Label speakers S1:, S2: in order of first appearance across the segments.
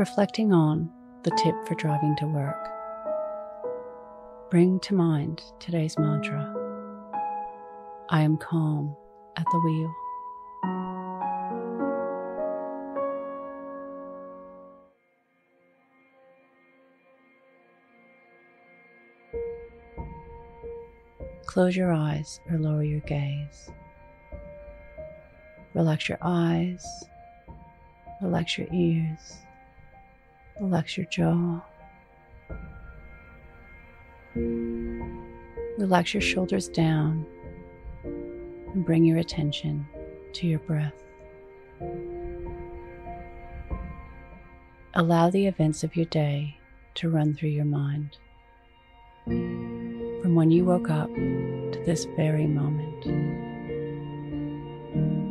S1: Reflecting on the tip for driving to work. Bring to mind today's mantra I am calm at the wheel. Close your eyes or lower your gaze. Relax your eyes, relax your ears, relax your jaw. Relax your shoulders down and bring your attention to your breath. Allow the events of your day to run through your mind. From when you woke up to this very moment.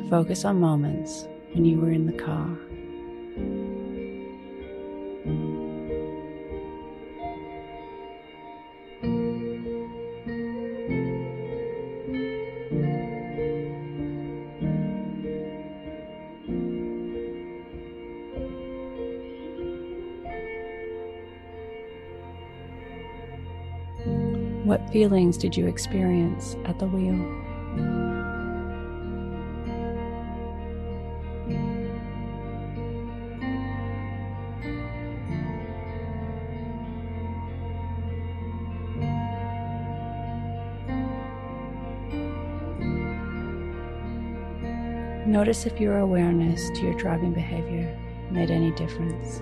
S1: Focus on moments when you were in the car. What feelings did you experience at the wheel? Notice if your awareness to your driving behavior made any difference.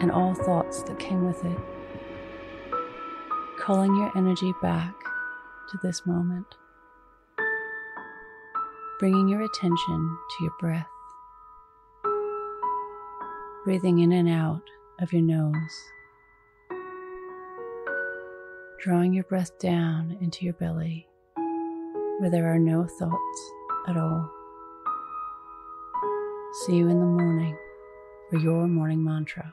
S1: and all thoughts that came with it. Calling your energy back to this moment. Bringing your attention to your breath. Breathing in and out of your nose. Drawing your breath down into your belly where there are no thoughts at all. See you in the morning for your morning mantra.